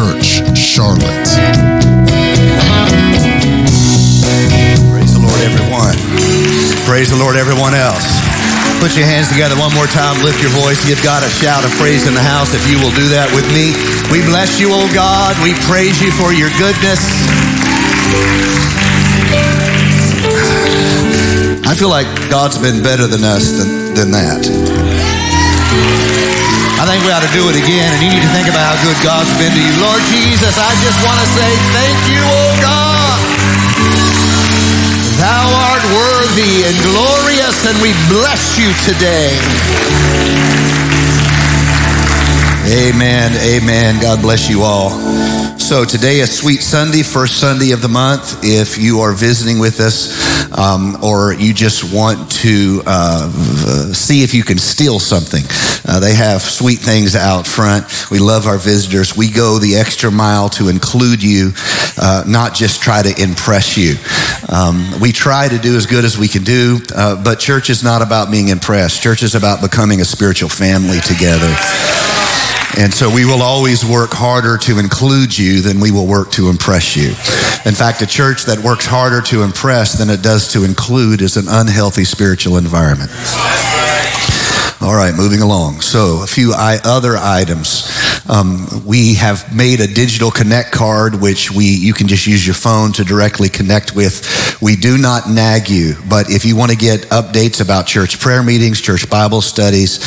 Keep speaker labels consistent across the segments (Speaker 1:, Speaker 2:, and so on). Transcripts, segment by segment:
Speaker 1: Church, Charlotte.
Speaker 2: Praise the Lord, everyone. Praise the Lord, everyone else. Put your hands together one more time. Lift your voice. Give God a shout of praise in the house if you will do that with me. We bless you, oh God. We praise you for your goodness. I feel like God's been better than us than, than that. I think we ought to do it again, and you need to think about how good God's been to you. Lord Jesus, I just want to say thank you, oh God. Thou art worthy and glorious, and we bless you today. Amen. Amen. God bless you all. So today is Sweet Sunday, first Sunday of the month. If you are visiting with us, um, or you just want to uh, see if you can steal something, uh, they have sweet things out front. We love our visitors. We go the extra mile to include you, uh, not just try to impress you. Um, we try to do as good as we can do, uh, but church is not about being impressed. Church is about becoming a spiritual family together. And so we will always work harder to include you than we will work to impress you. In fact, a church that works harder to impress than it does to include is an unhealthy spiritual environment. All right, moving along. So, a few other items. Um, we have made a digital connect card, which we you can just use your phone to directly connect with. We do not nag you, but if you want to get updates about church prayer meetings, church Bible studies,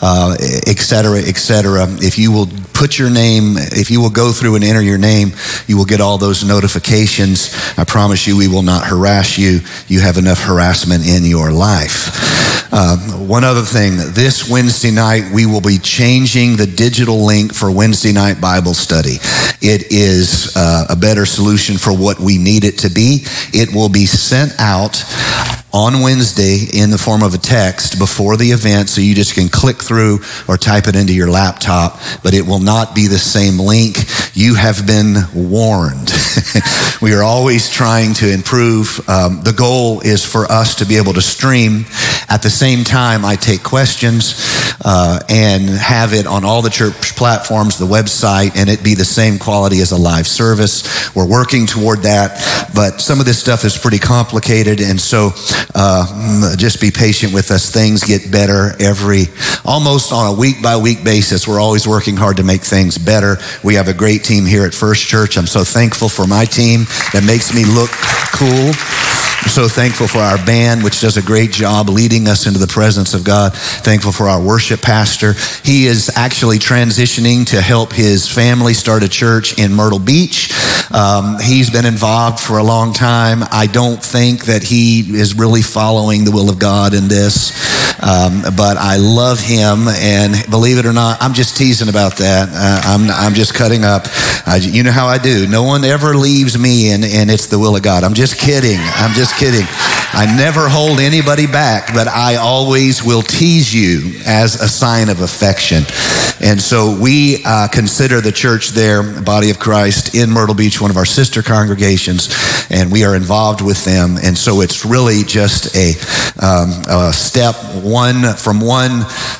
Speaker 2: uh, et cetera, et cetera, if you will put your name, if you will go through and enter your name, you will get all those notifications. I promise you, we will not harass you. You have enough harassment in your life. Uh, one other thing, this Wednesday night, we will be changing the digital link for Wednesday night Bible study. It is uh, a better solution for what we need it to be. It will be sent out on Wednesday in the form of a text before the event, so you just can click through or type it into your laptop, but it will not be the same link. You have been warned. we are always trying to improve. Um, the goal is for us to be able to stream. At the same time, I take questions uh, and have it on all the church platforms, the website, and it be the same quality as a live service. We're working toward that, but some of this stuff is pretty complicated, and so uh, just be patient with us. Things get better every, almost on a week by week basis. We're always working hard to make things better. We have a great team here at First Church. I'm so thankful for my team that makes me look cool. So thankful for our band, which does a great job leading us into the presence of God. Thankful for our worship pastor. He is actually transitioning to help his family start a church in Myrtle Beach. Um, he's been involved for a long time. I don't think that he is really following the will of God in this, um, but I love him, and believe it or not, I'm just teasing about that. Uh, I'm, I'm just cutting up. You know how I do. No one ever leaves me, and, and it's the will of God. I'm just kidding. I'm just kidding. I never hold anybody back, but I always will tease you as a sign of affection. And so we uh, consider the church there, Body of Christ, in Myrtle Beach, one of our sister congregations, and we are involved with them. And so it's really just a, um, a step one from one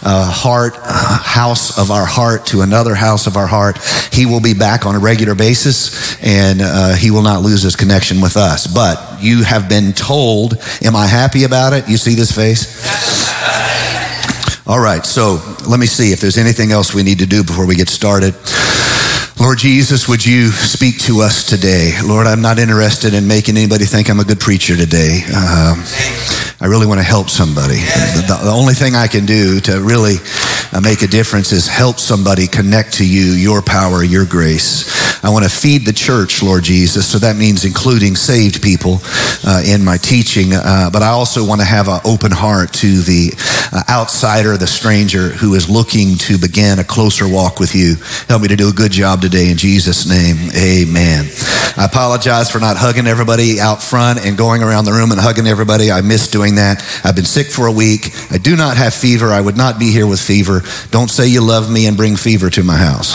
Speaker 2: uh, heart, uh, house of our heart to another house of our heart. He will be back on a regular basis, and uh, he will not lose his connection with us. But you have been told, am I happy about it? You see this face? All right, so let me see if there's anything else we need to do before we get started. Lord Jesus, would you speak to us today? Lord, I'm not interested in making anybody think I'm a good preacher today. Um, I really want to help somebody. The, the, only thing I can do to really make a difference is help somebody connect to you, your power, your grace. I want to feed the church, Lord Jesus. So that means including saved people uh, in my teaching. Uh, but I also want to have an open heart to the uh, outsider, the stranger who is looking to begin a closer walk with you. Help me to do a good job today in Jesus' name. Amen. I apologize for not hugging everybody out front and going around the room and hugging everybody. I miss doing that. I've been sick for a week. I do not have fever. I would not be here with fever. Don't say you love me and bring fever to my house.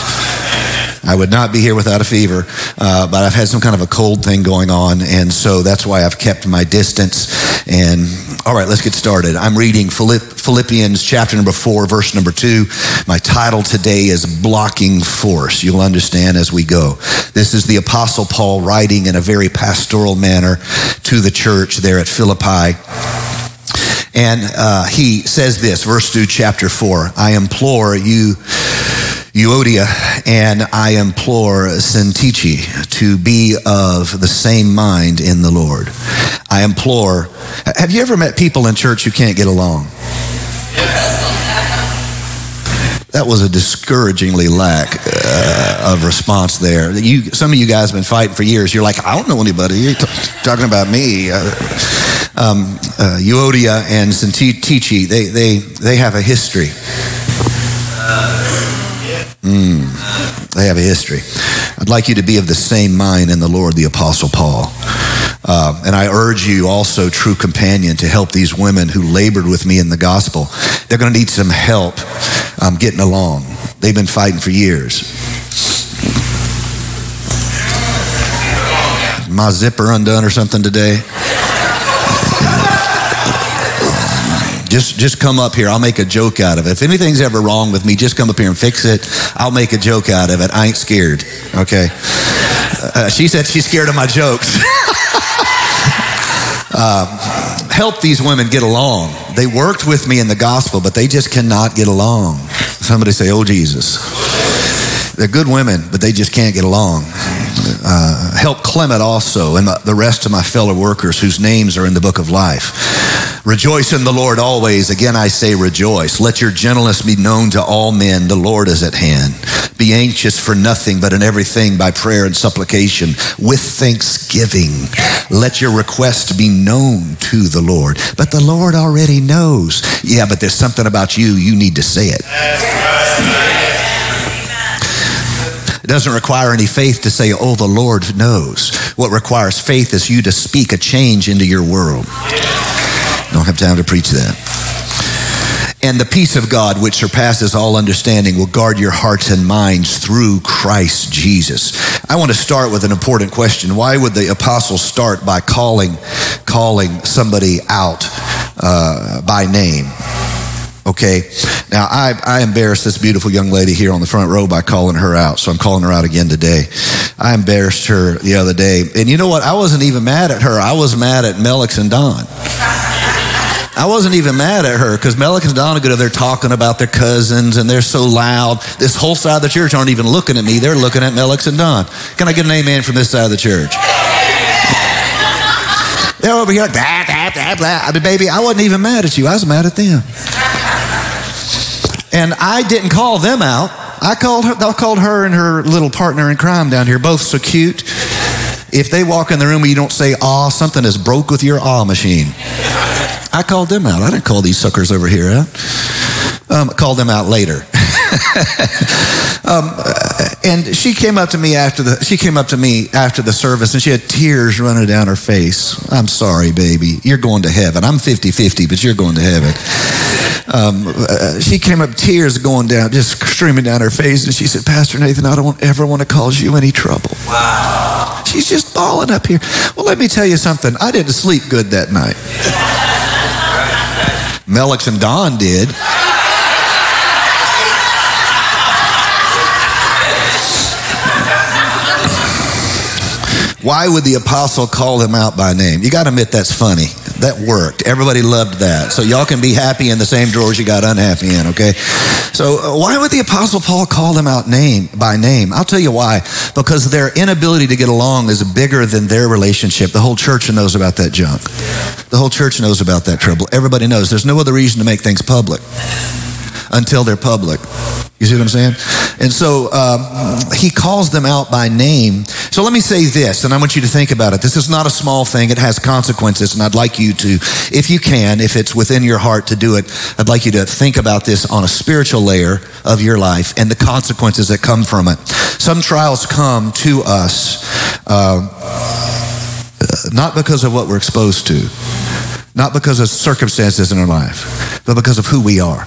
Speaker 2: I would not be here without a fever, uh, but I've had some kind of a cold thing going on, and so that's why I've kept my distance. And all right, let's get started. I'm reading Philippians chapter number four, verse number two. My title today is Blocking Force. You'll understand as we go. This is the Apostle Paul writing in a very pastoral manner to the church there at Philippi. And uh, he says this, verse 2, chapter 4 I implore you, Euodia, and I implore Syntyche to be of the same mind in the Lord. I implore. Have you ever met people in church who can't get along? That was a discouragingly lack uh, of response there. You, some of you guys have been fighting for years. You're like, I don't know anybody. You're t- talking about me. Uh, um, uh, Euodia and Syntyche, they, they, they have a history. Mm, they have a history. I'd like you to be of the same mind in the Lord, the Apostle Paul. Uh, and I urge you also, true companion, to help these women who labored with me in the gospel. They're going to need some help um, getting along. They've been fighting for years. My zipper undone or something today? Just, just come up here. I'll make a joke out of it. If anything's ever wrong with me, just come up here and fix it. I'll make a joke out of it. I ain't scared. Okay. Uh, she said she's scared of my jokes. uh, help these women get along. They worked with me in the gospel, but they just cannot get along. Somebody say, "Oh Jesus." They're good women, but they just can't get along. Uh, help Clement also and the rest of my fellow workers whose names are in the book of life. Rejoice in the Lord always. Again, I say rejoice. Let your gentleness be known to all men. The Lord is at hand. Be anxious for nothing, but in everything by prayer and supplication with thanksgiving. Let your request be known to the Lord. But the Lord already knows. Yeah, but there's something about you. You need to say it. It doesn't require any faith to say, oh, the Lord knows. What requires faith is you to speak a change into your world. Don't have time to preach that. And the peace of God, which surpasses all understanding, will guard your hearts and minds through Christ Jesus. I want to start with an important question. Why would the apostles start by calling, calling somebody out uh, by name? Okay. Now, I, I embarrassed this beautiful young lady here on the front row by calling her out, so I'm calling her out again today. I embarrassed her the other day. And you know what? I wasn't even mad at her. I was mad at Melix and Don. I wasn't even mad at her because Melix and Don are good. They're talking about their cousins and they're so loud. This whole side of the church aren't even looking at me. They're looking at Melix and Don. Can I get an amen from this side of the church? They're over here like, blah, blah, blah, blah. I mean, baby, I wasn't even mad at you. I was mad at them. And I didn't call them out. I called her, I called her and her little partner in crime down here, both so cute. If they walk in the room and you don't say, ah, something is broke with your ah machine. I called them out. I didn't call these suckers over here out. Um, called them out later. um, and she came up to me after the she came up to me after the service and she had tears running down her face. I'm sorry, baby. You're going to heaven. I'm 50-50, but you're going to heaven. Um, uh, she came up, tears going down, just streaming down her face, and she said, Pastor Nathan, I don't ever want to cause you any trouble. Wow. She's just bawling up here. Well, let me tell you something. I didn't sleep good that night. Melix and Don did. Why would the apostle call him out by name? You got to admit that's funny. That worked. Everybody loved that. So y'all can be happy in the same drawers you got unhappy in, okay? So uh, why would the apostle Paul call them out name by name? I'll tell you why. Because their inability to get along is bigger than their relationship. The whole church knows about that junk. The whole church knows about that trouble. Everybody knows. There's no other reason to make things public until they're public. You see what I'm saying? And so um, he calls them out by name. So let me say this, and I want you to think about it. This is not a small thing, it has consequences, and I'd like you to, if you can, if it's within your heart to do it, I'd like you to think about this on a spiritual layer of your life and the consequences that come from it. Some trials come to us uh, not because of what we're exposed to, not because of circumstances in our life, but because of who we are.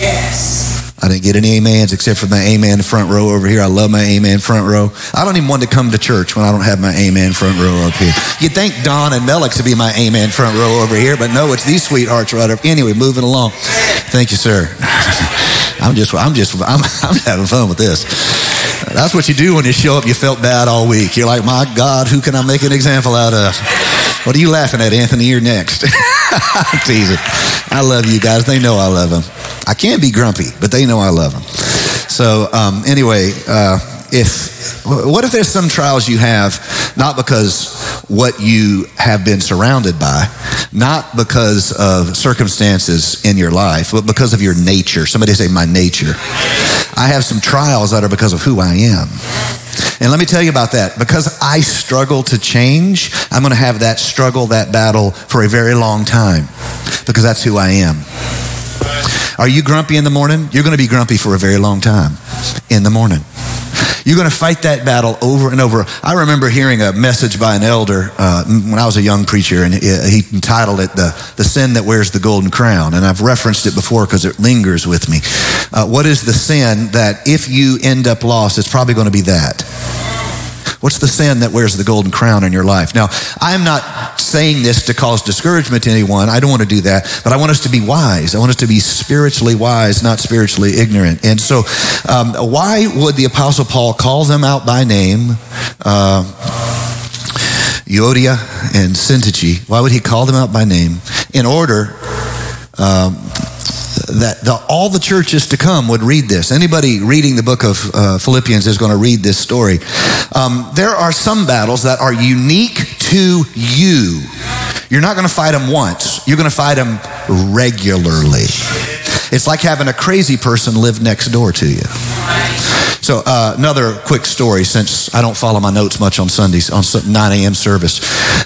Speaker 2: Yes. I didn't get any amens except for my amen front row over here. I love my amen front row. I don't even want to come to church when I don't have my amen front row up here. You'd think Don and Melix would be my amen front row over here, but no, it's these sweethearts right up. Anyway, moving along. Thank you, sir. I'm just, I'm just, I'm, I'm having fun with this. That's what you do when you show up. You felt bad all week. You're like, my God, who can I make an example out of? What are you laughing at, Anthony? You're next. I'm. I love you guys. They know I love them. I can be grumpy, but they know I love them. So um, anyway, uh, if what if there's some trials you have not because what you have been surrounded by, not because of circumstances in your life, but because of your nature. Somebody say, my nature. I have some trials that are because of who I am. And let me tell you about that. Because I struggle to change, I'm going to have that struggle, that battle for a very long time because that's who I am. Are you grumpy in the morning? You're going to be grumpy for a very long time in the morning. You're going to fight that battle over and over. I remember hearing a message by an elder uh, when I was a young preacher, and he entitled it the, the Sin That Wears the Golden Crown. And I've referenced it before because it lingers with me. Uh, what is the sin that if you end up lost, it's probably going to be that? What's the sin that wears the golden crown in your life? Now, I'm not saying this to cause discouragement to anyone. I don't want to do that, but I want us to be wise. I want us to be spiritually wise, not spiritually ignorant. And so, um, why would the Apostle Paul call them out by name? Uh, Euodia and Syntyche. Why would he call them out by name? In order um, that the, all the churches to come would read this. Anybody reading the book of uh, Philippians is going to read this story. Um, there are some battles that are unique to you. You're not going to fight them once, you're going to fight them regularly. It's like having a crazy person live next door to you. So uh, another quick story, since I don't follow my notes much on Sundays on 9 a.m. service.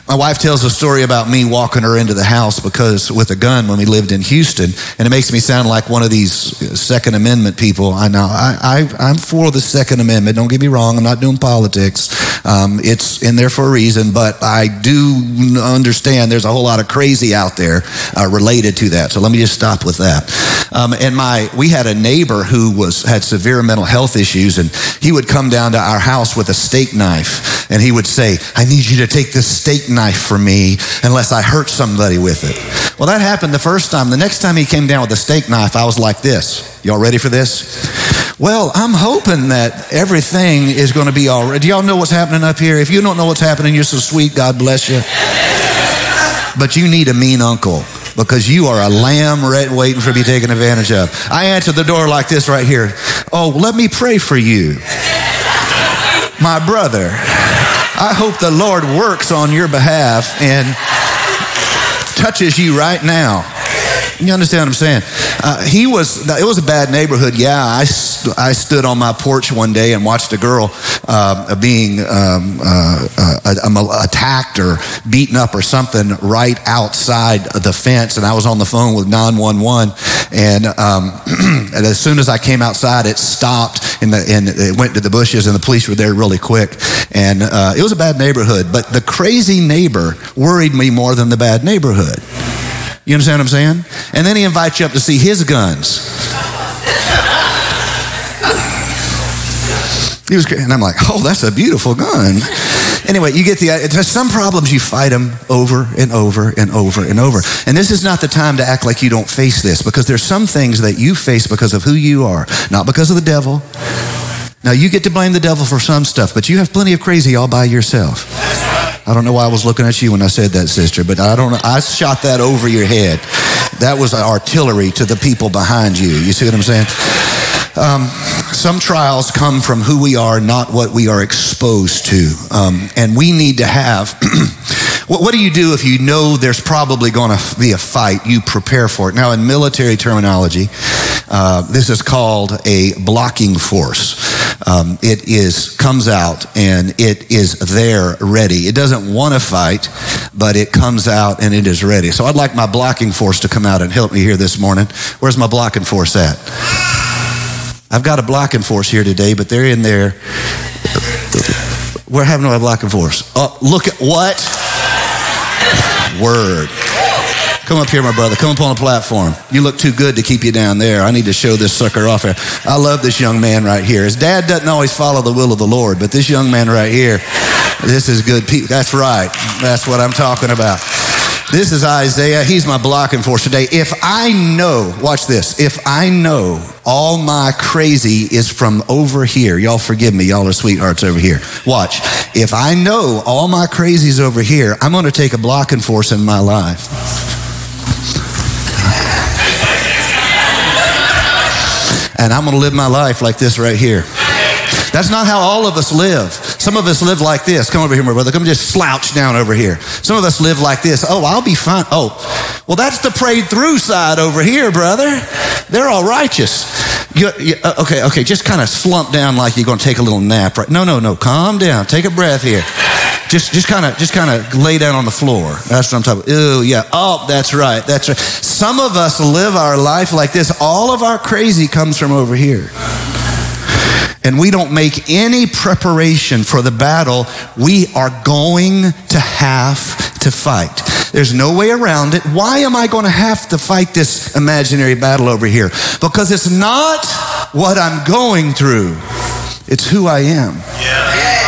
Speaker 2: My wife tells a story about me walking her into the house because with a gun when we lived in Houston, and it makes me sound like one of these Second Amendment people. I know I, I am for the Second Amendment. Don't get me wrong. I'm not doing politics. Um, it's in there for a reason, but I do understand there's a whole lot of crazy out there uh, related to that. So let me just stop with that. Um, and my we had a neighbor who was had severe mental health issues and he would come down to our house with a steak knife and he would say, I need you to take this steak knife from me unless I hurt somebody with it. Well, that happened the first time. The next time he came down with a steak knife, I was like this. Y'all ready for this? Well, I'm hoping that everything is going to be all right. Do y'all know what's happening up here? If you don't know what's happening, you're so sweet. God bless you. But you need a mean uncle because you are a lamb waiting for me to be taken advantage of. I answered the door like this right here. Oh, let me pray for you. My brother, I hope the Lord works on your behalf and touches you right now. You understand what I'm saying? Uh, he was, it was a bad neighborhood. Yeah, I, I stood on my porch one day and watched a girl uh, being um, uh, uh attacked or beaten up or something right outside the fence. And I was on the phone with 911. And, um, and as soon as I came outside, it stopped and, the, and it went to the bushes and the police were there really quick. And uh, it was a bad neighborhood. But the crazy neighbor worried me more than the bad neighborhood. You understand what I'm saying? And then he invites you up to see his guns. He was, and I'm like, oh, that's a beautiful gun. Anyway, you get the uh, there's some problems you fight them over and over and over and over. And this is not the time to act like you don't face this because there's some things that you face because of who you are, not because of the devil. Now you get to blame the devil for some stuff, but you have plenty of crazy all by yourself. I don't know why I was looking at you when I said that, sister, but I don't know. I shot that over your head. That was artillery to the people behind you. You see what I'm saying? Um, some trials come from who we are, not what we are exposed to. Um, and we need to have. what, what, do you do if you know there's probably going to be a fight? You prepare for it. Now, in military terminology, uh, this is called a blocking force. Um, it is comes out and it is there ready. It doesn't want to fight, but it comes out and it is ready. So I'd like my blocking force to come out and help me here this morning. Where's my blocking force at? I've got a blocking force here today, but they're in there. We're having a blocking force. Oh, look at what? Word. Come up here, my brother. Come up on the platform. You look too good to keep you down there. I need to show this sucker off here. I love this young man right here. His dad doesn't always follow the will of the Lord, but this young man right here, this is good. People. That's right. That's what I'm talking about. This is Isaiah. He's my blocking force today. If I know, watch this, if I know all my crazy is from over here, y'all forgive me, y'all are sweethearts over here. Watch. If I know all my crazy's over here, I'm going to take a blocking force in my life. And I'm going to live my life like this right here. That's not how all of us live. Some of us live like this. Come over here, my brother. Come just slouch down over here. Some of us live like this. Oh, I'll be fine. Oh, well, that's the prayed through side over here, brother. They're all righteous. You, you, uh, okay, okay, just kind of slump down like you're going to take a little nap, right? No, no, no. Calm down. Take a breath here. Just, just kind of, just kind of lay down on the floor. That's what I'm talking about. Ooh, yeah. Oh, that's right. That's right. Some of us live our life like this. All of our crazy comes from over here and we don't make any preparation for the battle we are going to have to fight. There's no way around it. Why am I going to have to fight this imaginary battle over here? Because it's not what I'm going through, it's who I am. Yes.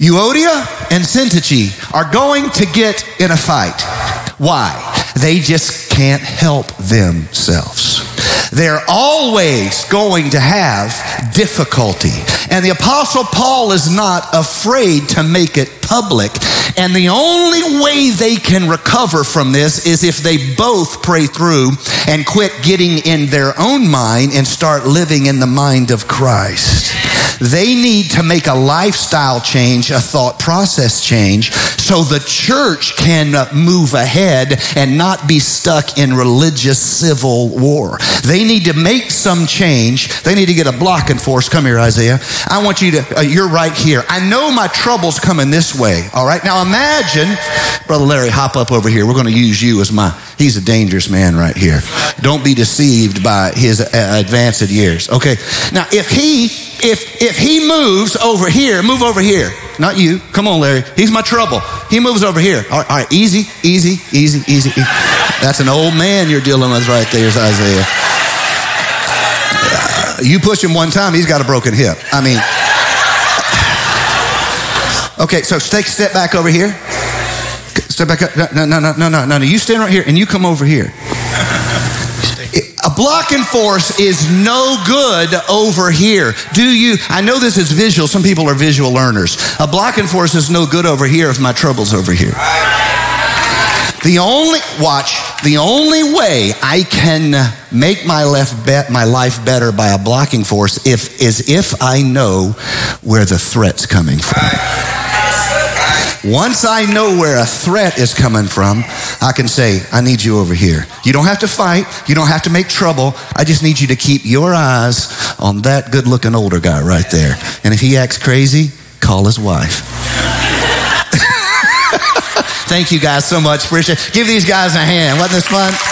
Speaker 2: Euodia and Syntyche are going to get in a fight. Why? They just can't help themselves. They're always going to have difficulty. And the Apostle Paul is not afraid to make it public. And the only way they can recover from this is if they both pray through and quit getting in their own mind and start living in the mind of Christ. They need to make a lifestyle change, a thought process change, so the church can move ahead and not be stuck in religious civil war. They need to make some change. They need to get a blocking force. Come here, Isaiah. I want you to, uh, you're right here. I know my trouble's coming this way, all right? Now imagine, Brother Larry, hop up over here. We're going to use you as my, he's a dangerous man right here. Don't be deceived by his uh, advanced years. Okay. Now, if he if if he moves over here, move over here. Not you. Come on, Larry. He's my trouble. He moves over here. All right, all right. easy, easy, easy, easy. That's an old man you're dealing with right there, Isaiah. Uh, you push him one time, he's got a broken hip. I mean, okay. So take a step back over here. Step back up. No, no, no, no, no, no. You stand right here, and you come over here. Blocking force is no good over here. Do you? I know this is visual. Some people are visual learners. A blocking force is no good over here if my trouble's over here. The only watch, the only way I can make my left bet, my life better by a blocking force if, is if I know where the threat's coming from. Once I know where a threat is coming from, I can say, I need you over here. You don't have to fight. You don't have to make trouble. I just need you to keep your eyes on that good looking older guy right there. And if he acts crazy, call his wife. Thank you guys so much. Appreciate it. Give these guys a hand. Wasn't this fun?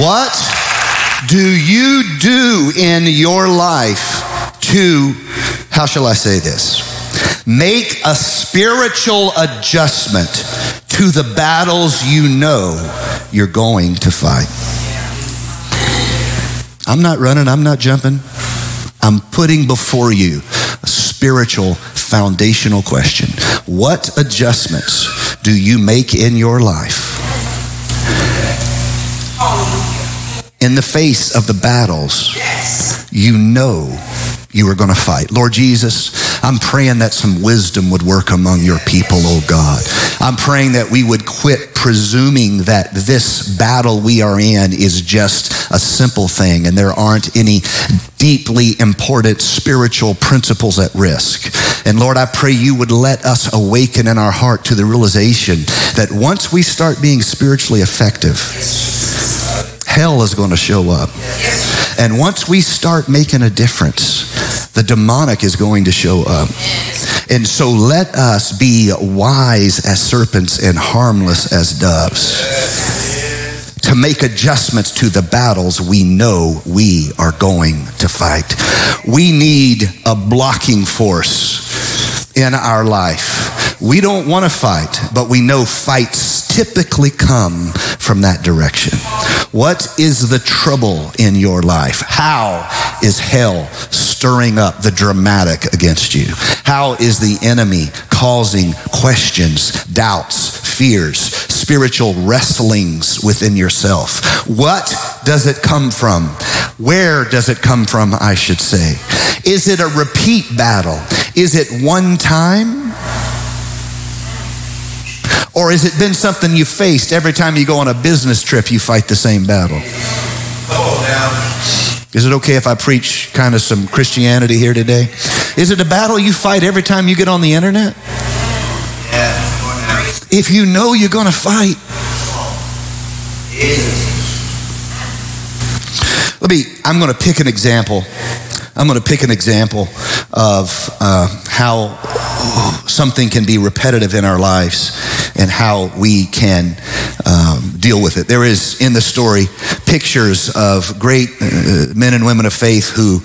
Speaker 2: What do you do in your life to how shall I say this? Make a spiritual adjustment to the battles you know you're going to fight. I'm not running, I'm not jumping. I'm putting before you a spiritual foundational question. What adjustments do you make in your life in the face of the battles you know you are going to fight. Lord Jesus, I'm praying that some wisdom would work among your people, oh God. I'm praying that we would quit presuming that this battle we are in is just a simple thing and there aren't any deeply important spiritual principles at risk. And Lord, I pray you would let us awaken in our heart to the realization that once we start being spiritually effective, hell is going to show up. And once we start making a difference, the demonic is going to show up. And so let us be wise as serpents and harmless as doves to make adjustments to the battles we know we are going to fight. We need a blocking force in our life. We don't want to fight, but we know fights typically come from that direction. What is the trouble in your life? How is hell stirring up the dramatic against you? How is the enemy causing questions, doubts, fears, spiritual wrestlings within yourself? What does it come from? Where does it come from, I should say? Is it a repeat battle? Is it one time? Or has it been something you faced every time you go on a business trip, you fight the same battle? Is it okay if I preach kind of some Christianity here today? Is it a battle you fight every time you get on the internet? If you know you're going to fight. Let me, I'm going to pick an example. I'm going to pick an example of uh, how something can be repetitive in our lives and how we can uh, um, deal with it. There is in the story pictures of great uh, men and women of faith who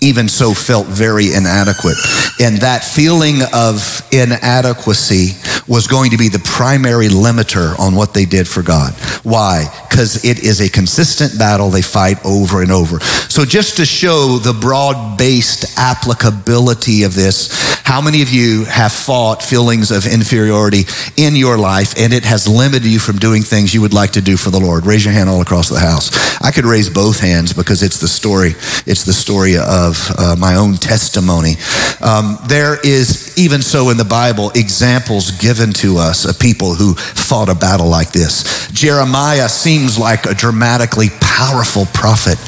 Speaker 2: even so felt very inadequate. And that feeling of inadequacy was going to be the primary limiter on what they did for God. Why? Because it is a consistent battle they fight over and over. So, just to show the broad based applicability of this, how many of you have fought feelings of inferiority in your life and it has limited you from doing things you would like to do for the Lord? Raise your hand all across the house. I could raise both hands because it's the story. It's the story of uh, my own testimony. Um, there is, even so in the Bible, examples given to us of people who fought a battle like this. Jeremiah seems like a dramatically powerful prophet.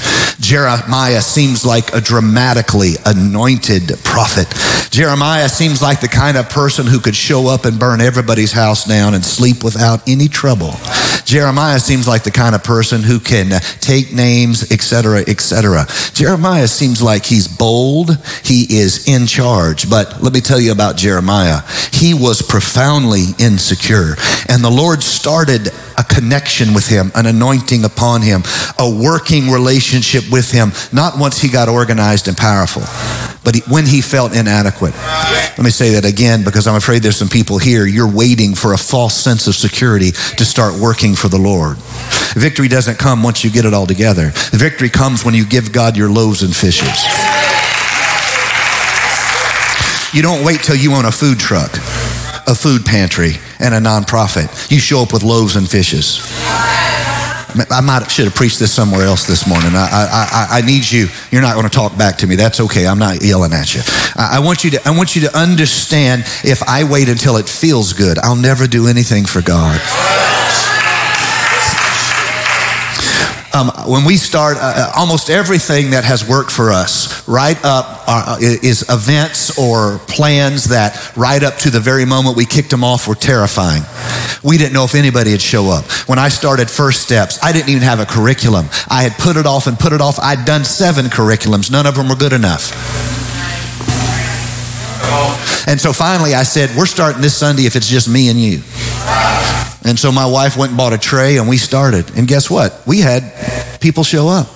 Speaker 2: Jeremiah seems like a dramatically anointed prophet. Jeremiah seems like the kind of person who could show up and burn everybody's house down and sleep without any trouble. Jeremiah seems like the kind of person who can take names, etc., etc. Jeremiah seems like he's bold, he is in charge. But let me tell you about Jeremiah. He was profoundly insecure, and the Lord started a connection with him, an anointing upon him, a working relationship with him, not once he got organized and powerful, but when he felt inadequate. Let me say that again because I'm afraid there's some people here, you're waiting for a false sense of security to start working for the Lord. Victory doesn't come once you get it all together. Victory comes when you give God your loaves and fishes. You don't wait till you own a food truck, a food pantry, and a nonprofit. You show up with loaves and fishes. I might should have preached this somewhere else this morning. I, I, I, need you. You're not going to talk back to me. That's okay. I'm not yelling at you. I, I want you to. I want you to understand. If I wait until it feels good, I'll never do anything for God. Um, when we start, uh, uh, almost everything that has worked for us, right up uh, is events or plans that right up to the very moment we kicked them off were terrifying. We didn't know if anybody would show up. When I started First Steps, I didn't even have a curriculum. I had put it off and put it off. I'd done seven curriculums. None of them were good enough. And so finally I said, we're starting this Sunday if it's just me and you. And so my wife went and bought a tray and we started. And guess what? We had people show up.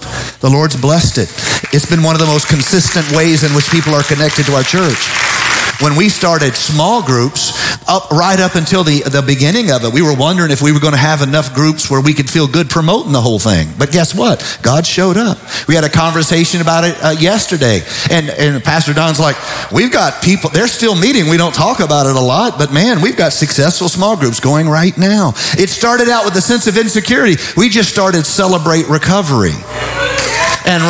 Speaker 2: The Lord's blessed it. It's been one of the most consistent ways in which people are connected to our church. When we started small groups, up right up until the, the beginning of it, we were wondering if we were going to have enough groups where we could feel good promoting the whole thing. But guess what? God showed up. We had a conversation about it uh, yesterday. And, and Pastor Don's like, we've got people, they're still meeting. We don't talk about it a lot, but man, we've got successful small groups going right now. It started out with a sense of insecurity. We just started Celebrate Recovery. And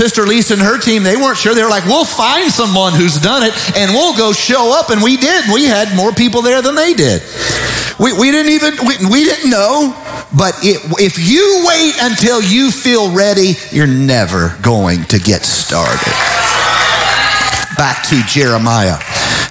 Speaker 2: Sister Lisa and her team, they weren't sure. They were like, we'll find someone who's done it and we'll go show up. And we did. We had more people there than they did. We, we didn't even, we, we didn't know. But it, if you wait until you feel ready, you're never going to get started. Back to Jeremiah.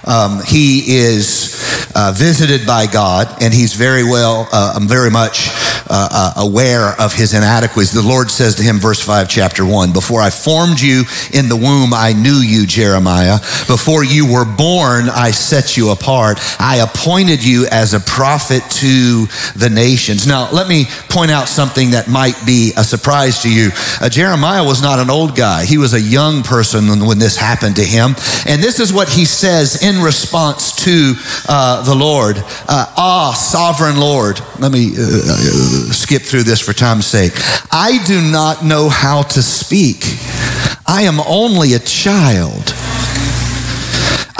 Speaker 2: Um, he is uh, visited by God, and he's very well, uh, very much uh, uh, aware of his inadequacies. The Lord says to him, verse 5, chapter 1, Before I formed you in the womb, I knew you, Jeremiah. Before you were born, I set you apart. I appointed you as a prophet to the nations. Now, let me point out something that might be a surprise to you. Uh, Jeremiah was not an old guy, he was a young person when, when, this happened to him. And this is what he says in response to uh, the Lord uh, Ah, sovereign Lord. Let me uh, uh, skip through this for time's sake. I do not know how to speak, I am only a child.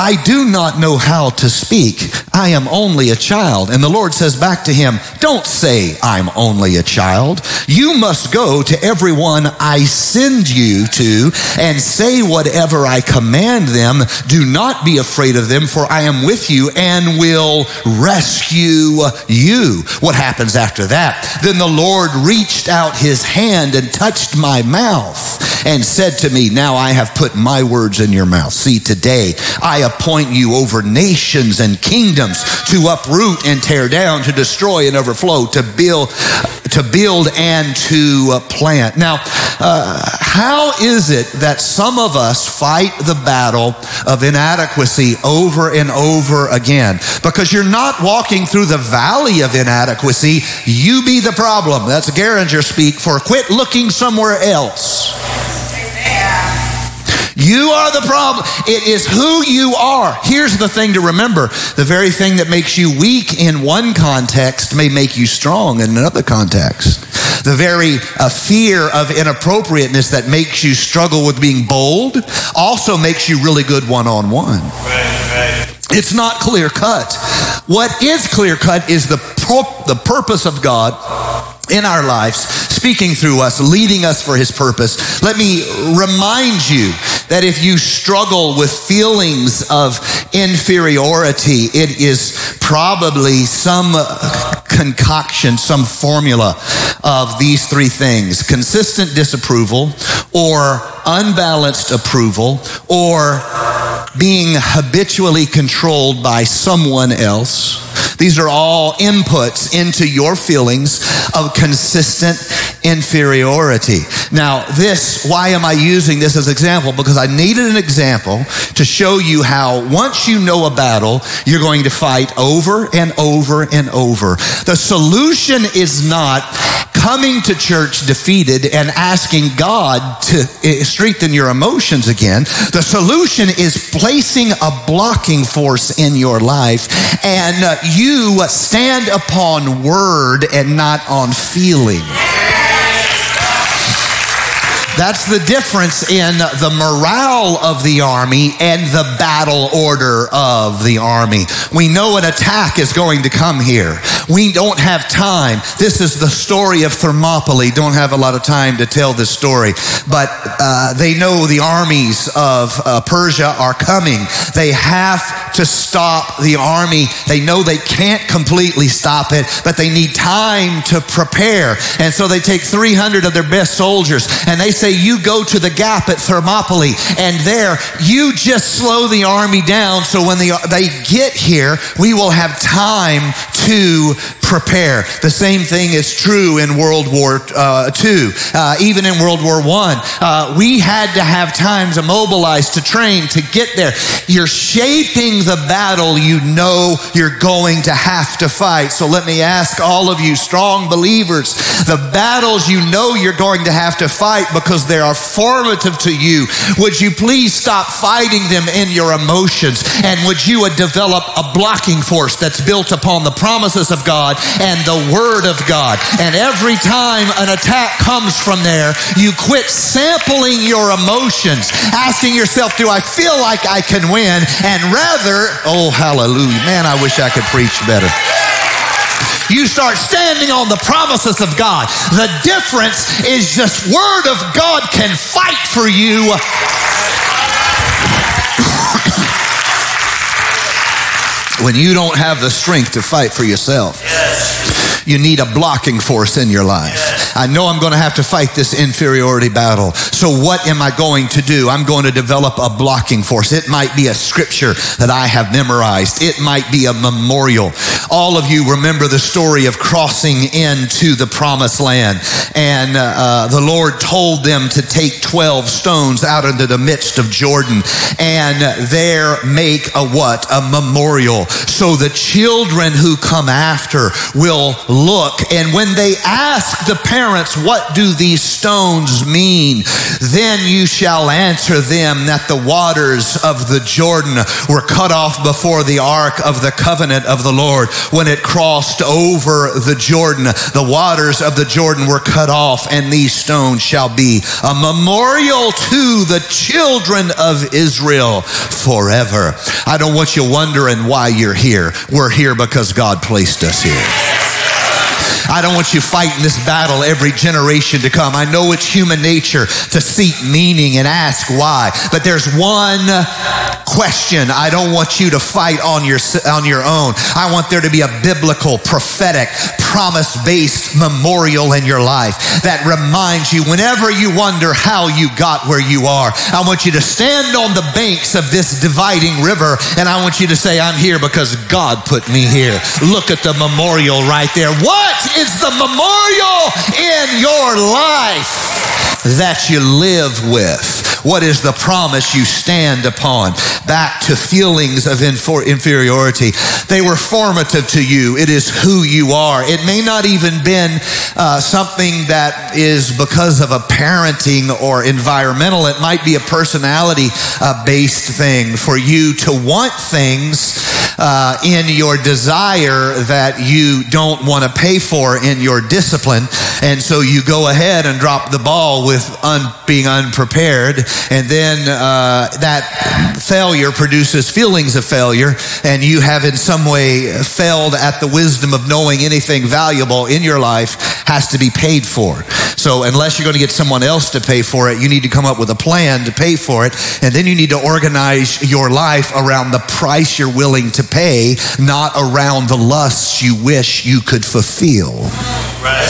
Speaker 2: I do not know how to speak. I am only a child. And the Lord says back to him, Don't say I'm only a child. You must go to everyone I send you to and say whatever I command them. Do not be afraid of them, for I am with you and will rescue you. What happens after that? Then the Lord reached out his hand and touched my mouth and said to me, Now I have put my words in your mouth. See, today I appoint you over nations and kingdoms to uproot and tear down, to destroy and overflow, to build, to build and to plant. Now, uh, how is it that some of us fight the battle of inadequacy over and over again? Because you're not walking through the valley of inadequacy. You be the problem. That's Garinger speak for quit looking somewhere else. You are the problem. It is who you are. Here's the thing to remember the very thing that makes you weak in one context may make you strong in another context. The very uh, fear of inappropriateness that makes you struggle with being bold also makes you really good one on one. It's not clear cut. What is clear cut is the, the purpose of God in our lives, speaking through us, leading us for his purpose. Let me remind you that if you struggle with feelings of inferiority, it is probably some concoction, some formula of these three things consistent disapproval, or unbalanced approval, or being habitually controlled by someone else. These are all inputs into your feelings of consistent inferiority. Now, this, why am I using this as example? Because I needed an example to show you how once you know a battle, you're going to fight over and over and over. The solution is not coming to church defeated and asking God to eh, strengthen your emotions again. The solution is placing a blocking force in your life and uh, you stand upon word and not on feeling. That's the difference in the morale of the army and the battle order of the army. We know an attack is going to come here. We don't have time. This is the story of Thermopylae. Don't have a lot of time to tell this story, but uh, they know the armies of uh, Persia are coming. They have to stop the army. They know they can't completely stop it, but they need time to prepare. And so they take 300 of their best soldiers and they say, say you go to the gap at Thermopylae and there you just slow the army down so when they, they get here, we will have time to prepare. The same thing is true in World War uh, II, uh, even in World War I. Uh, we had to have time to mobilize, to train, to get there. You're shaping the battle you know you're going to have to fight. So let me ask all of you, strong believers, the battles you know you're going to have to fight because because they are formative to you. Would you please stop fighting them in your emotions? And would you develop a blocking force that's built upon the promises of God and the Word of God? And every time an attack comes from there, you quit sampling your emotions, asking yourself, Do I feel like I can win? And rather, oh, hallelujah. Man, I wish I could preach better. You start standing on the promises of God. The difference is just word of God can fight for you. when you don't have the strength to fight for yourself. Yes. You need a blocking force in your life. Yes. I know I'm going to have to fight this inferiority battle. So what am I going to do? I'm going to develop a blocking force. It might be a scripture that I have memorized. It might be a memorial. All of you remember the story of crossing into the promised land. And uh, uh the Lord told them to take 12 stones out into the midst of Jordan and there make a what? A memorial. So the children who come after will look. And when they ask the parents, what do these stones mean? Then you shall answer them that the waters of the Jordan were cut off before the ark of the covenant of the Lord. When it crossed over the Jordan, the waters of the Jordan were cut off, and these stones shall be a memorial to the children of Israel forever. I don't want you wondering why you're here. We're here because God placed us here. I don't want you fighting this battle every generation to come. I know it's human nature to seek meaning and ask why, but there's one question I don't want you to fight on your, on your own. I want there to be a biblical, prophetic, promise based memorial in your life that reminds you whenever you wonder how you got where you are. I want you to stand on the banks of this dividing river and I want you to say, I'm here because God put me here. Look at the memorial right there. What is the memorial in your life that you live with? What is the promise you stand upon? Back to feelings of inferiority. They were formative to you. It is who you are. It may not even been uh, something that is because of a parenting or environmental. It might be a personality uh, based thing for you to want things uh, in your desire that you don't want to pay for in your discipline. And so you go ahead and drop the ball with un- being unprepared. And then uh, that failure produces feelings of failure. And you have in some way failed at the wisdom of knowing anything valuable in your life has to be paid for. So unless you're going to get someone else to pay for it, you need to come up with a plan to pay for it. And then you need to organize your life around the price you're willing to pay, not around the lusts you wish you could fulfill. Right.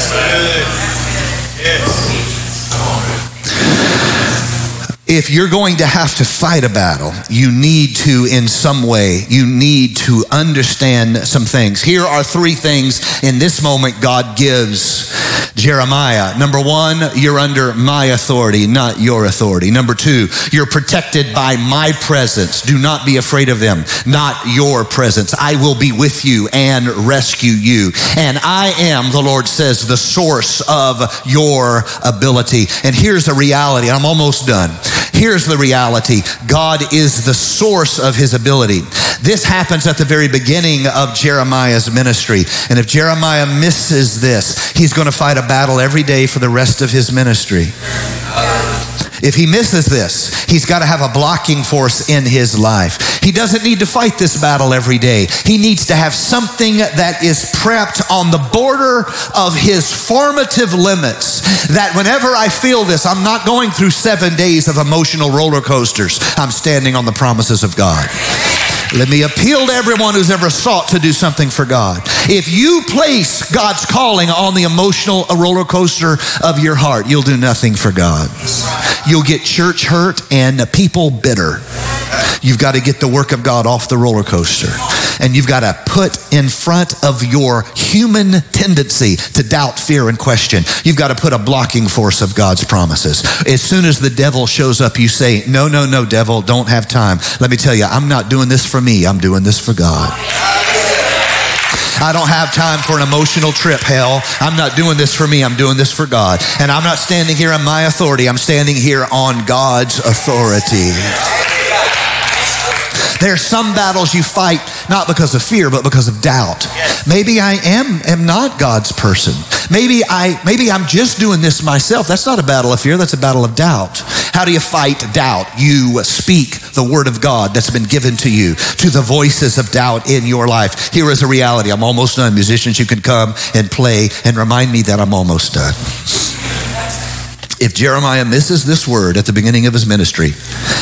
Speaker 2: Yes if you're going to have to fight a battle, you need to, in some way, you need to understand some things. Here are three things in this moment God gives Jeremiah. Number one, you're under my authority, not your authority. Number two, you're protected by my presence. Do not be afraid of them, not your presence. I will be with you and rescue you. And I am, the Lord says, the source of your ability. And here's a reality. I'm almost done. Here's the reality God is the source of his ability. This happens at the very beginning of Jeremiah's ministry. And if Jeremiah misses this, he's going to fight a battle every day for the rest of his ministry. If he misses this, he's got to have a blocking force in his life. He doesn't need to fight this battle every day. He needs to have something that is prepped on the border of his formative limits. That whenever I feel this, I'm not going through seven days of emotional roller coasters. I'm standing on the promises of God. Let me appeal to everyone who's ever sought to do something for God. If you place God's calling on the emotional roller coaster of your heart, you'll do nothing for God. You'll get church hurt and people bitter. You've got to get the work of God off the roller coaster. And you've got to put in front of your human tendency to doubt, fear, and question. You've got to put a blocking force of God's promises. As soon as the devil shows up, you say, No, no, no, devil, don't have time. Let me tell you, I'm not doing this for me, I'm doing this for God. I don't have time for an emotional trip, hell. I'm not doing this for me, I'm doing this for God. And I'm not standing here on my authority, I'm standing here on God's authority. There's some battles you fight not because of fear, but because of doubt. Maybe I am am not God's person. Maybe I maybe I'm just doing this myself. That's not a battle of fear, that's a battle of doubt. How do you fight doubt? You speak the word of God that's been given to you to the voices of doubt in your life. Here is a reality. I'm almost done. Musicians, you can come and play and remind me that I'm almost done. If Jeremiah misses this word at the beginning of his ministry,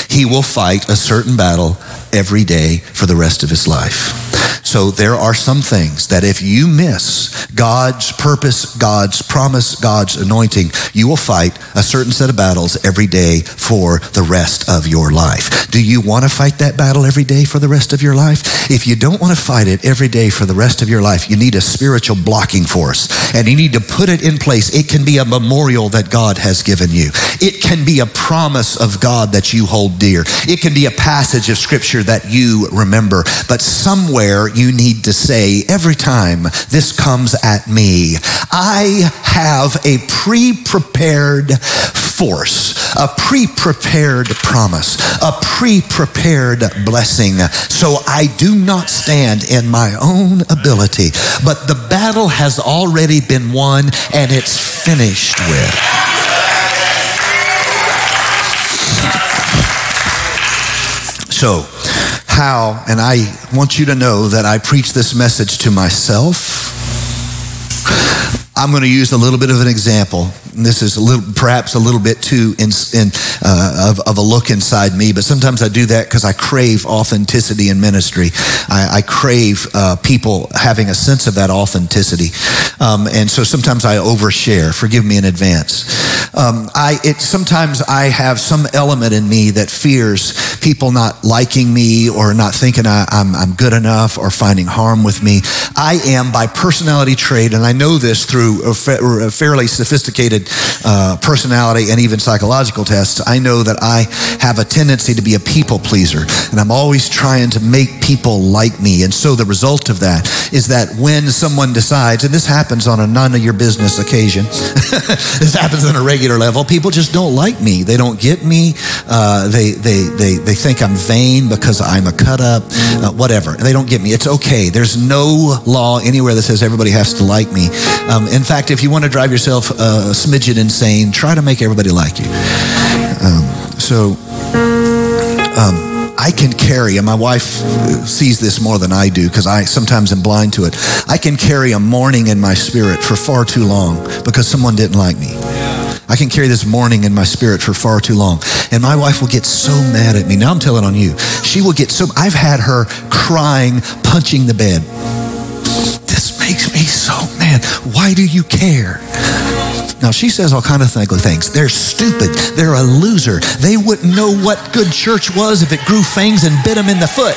Speaker 2: he will fight a certain battle every day for the rest of his life. So there are some things that if you miss God's purpose, God's promise, God's anointing, you will fight a certain set of battles every day for the rest of your life. Do you want to fight that battle every day for the rest of your life? If you don't want to fight it every day for the rest of your life, you need a spiritual blocking force and you need to put it in place. It can be a memorial that God has given you. It can be a promise of God that you hold dear. It can be a passage of scripture that you remember. But somewhere you need to say, every time this comes at me, I have a pre-prepared force, a pre-prepared promise, a pre-prepared blessing. So I do not stand in my own ability, but the battle has already been won and it's finished with. So, how, and I want you to know that I preach this message to myself. I'm going to use a little bit of an example this is a little, perhaps a little bit too in, in, uh, of, of, a look inside me, but sometimes I do that because I crave authenticity in ministry. I, I crave uh, people having a sense of that authenticity. Um, and so sometimes I overshare. Forgive me in advance. Um, I, it, sometimes I have some element in me that fears people not liking me or not thinking I, I'm, I'm good enough or finding harm with me. I am by personality trait, and I know this through a, fa- a fairly sophisticated uh, personality and even psychological tests, I know that I have a tendency to be a people pleaser. And I'm always trying to make people like me. And so the result of that is that when someone decides, and this happens on a none of your business occasion, this happens on a regular level, people just don't like me. They don't get me. Uh, they, they, they, they think I'm vain because I'm a cut up, uh, whatever. They don't get me. It's okay. There's no law anywhere that says everybody has to like me. Um, in fact, if you want to drive yourself uh, smidgen insane. Try to make everybody like you. Um, so, um, I can carry, and my wife sees this more than I do because I sometimes am blind to it. I can carry a mourning in my spirit for far too long because someone didn't like me. I can carry this mourning in my spirit for far too long. And my wife will get so mad at me. Now I'm telling on you. She will get so, I've had her crying, punching the bed. So mad. Why do you care? Now, she says all kind of ugly things. They're stupid. They're a loser. They wouldn't know what good church was if it grew fangs and bit them in the foot.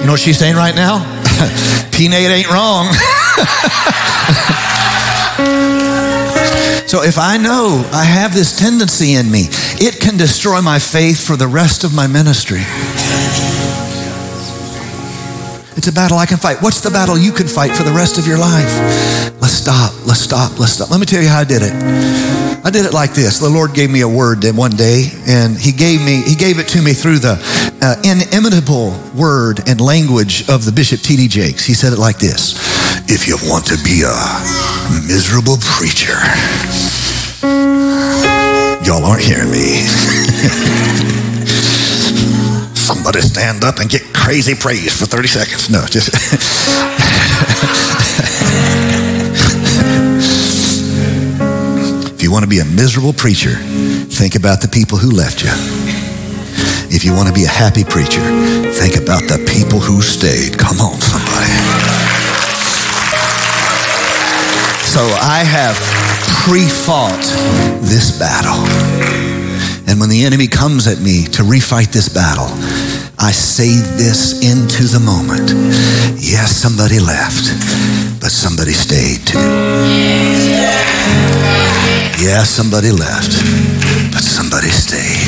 Speaker 2: You know what she's saying right now? P-Nate ain't wrong. so if I know I have this tendency in me, it can destroy my faith for the rest of my ministry. It's a battle I can fight. What's the battle you can fight for the rest of your life? Let's stop. Let's stop. Let's stop. Let me tell you how I did it. I did it like this. The Lord gave me a word then one day, and He gave me He gave it to me through the uh, inimitable word and language of the Bishop T.D. Jakes. He said it like this: If you want to be a miserable preacher, y'all aren't hearing me. somebody stand up and get crazy praise for 30 seconds. No, just. if you want to be a miserable preacher, think about the people who left you. If you want to be a happy preacher, think about the people who stayed. Come on, somebody. So I have pre fought this battle. And when the enemy comes at me to refight this battle, I say this into the moment. Yes, somebody left, but somebody stayed too. Yeah, somebody left, but somebody stayed.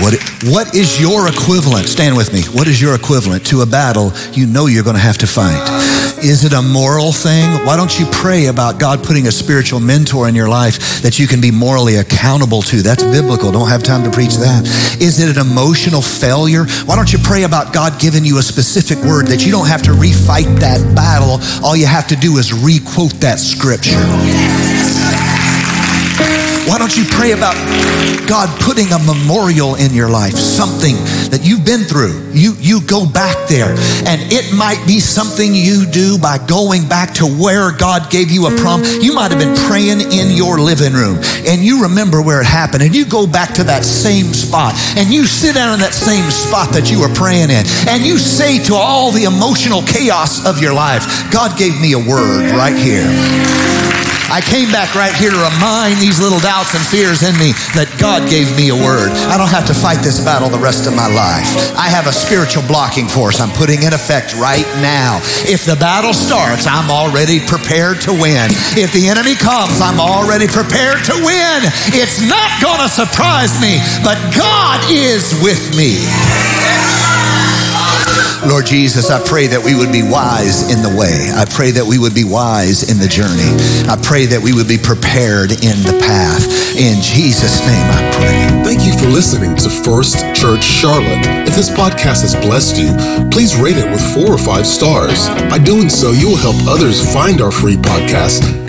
Speaker 2: What, what is your equivalent? Stand with me. What is your equivalent to a battle you know you're going to have to fight? Is it a moral thing? Why don't you pray about God putting a spiritual mentor in your life that you can be morally accountable to? That's biblical. Don't have time to preach that. Is it an emotional failure? Why don't you pray about God giving you a specific word that you don't have to refight that battle? All you have to do is requote that scripture. Why don't you pray about God putting a memorial in your life, something that you've been through? You, you go back there, and it might be something you do by going back to where God gave you a prom. You might have been praying in your living room, and you remember where it happened, and you go back to that same spot, and you sit down in that same spot that you were praying in, and you say to all the emotional chaos of your life, God gave me a word right here. I came back right here to remind these little doubts and fears in me that God gave me a word. I don't have to fight this battle the rest of my life. I have a spiritual blocking force I'm putting in effect right now. If the battle starts, I'm already prepared to win. If the enemy comes, I'm already prepared to win. It's not going to surprise me, but God is with me. Lord Jesus, I pray that we would be wise in the way. I pray that we would be wise in the journey. I pray that we would be prepared in the path. In Jesus' name I pray.
Speaker 1: Thank you for listening to First Church Charlotte. If this podcast has blessed you, please rate it with four or five stars. By doing so, you will help others find our free podcast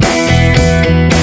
Speaker 1: Música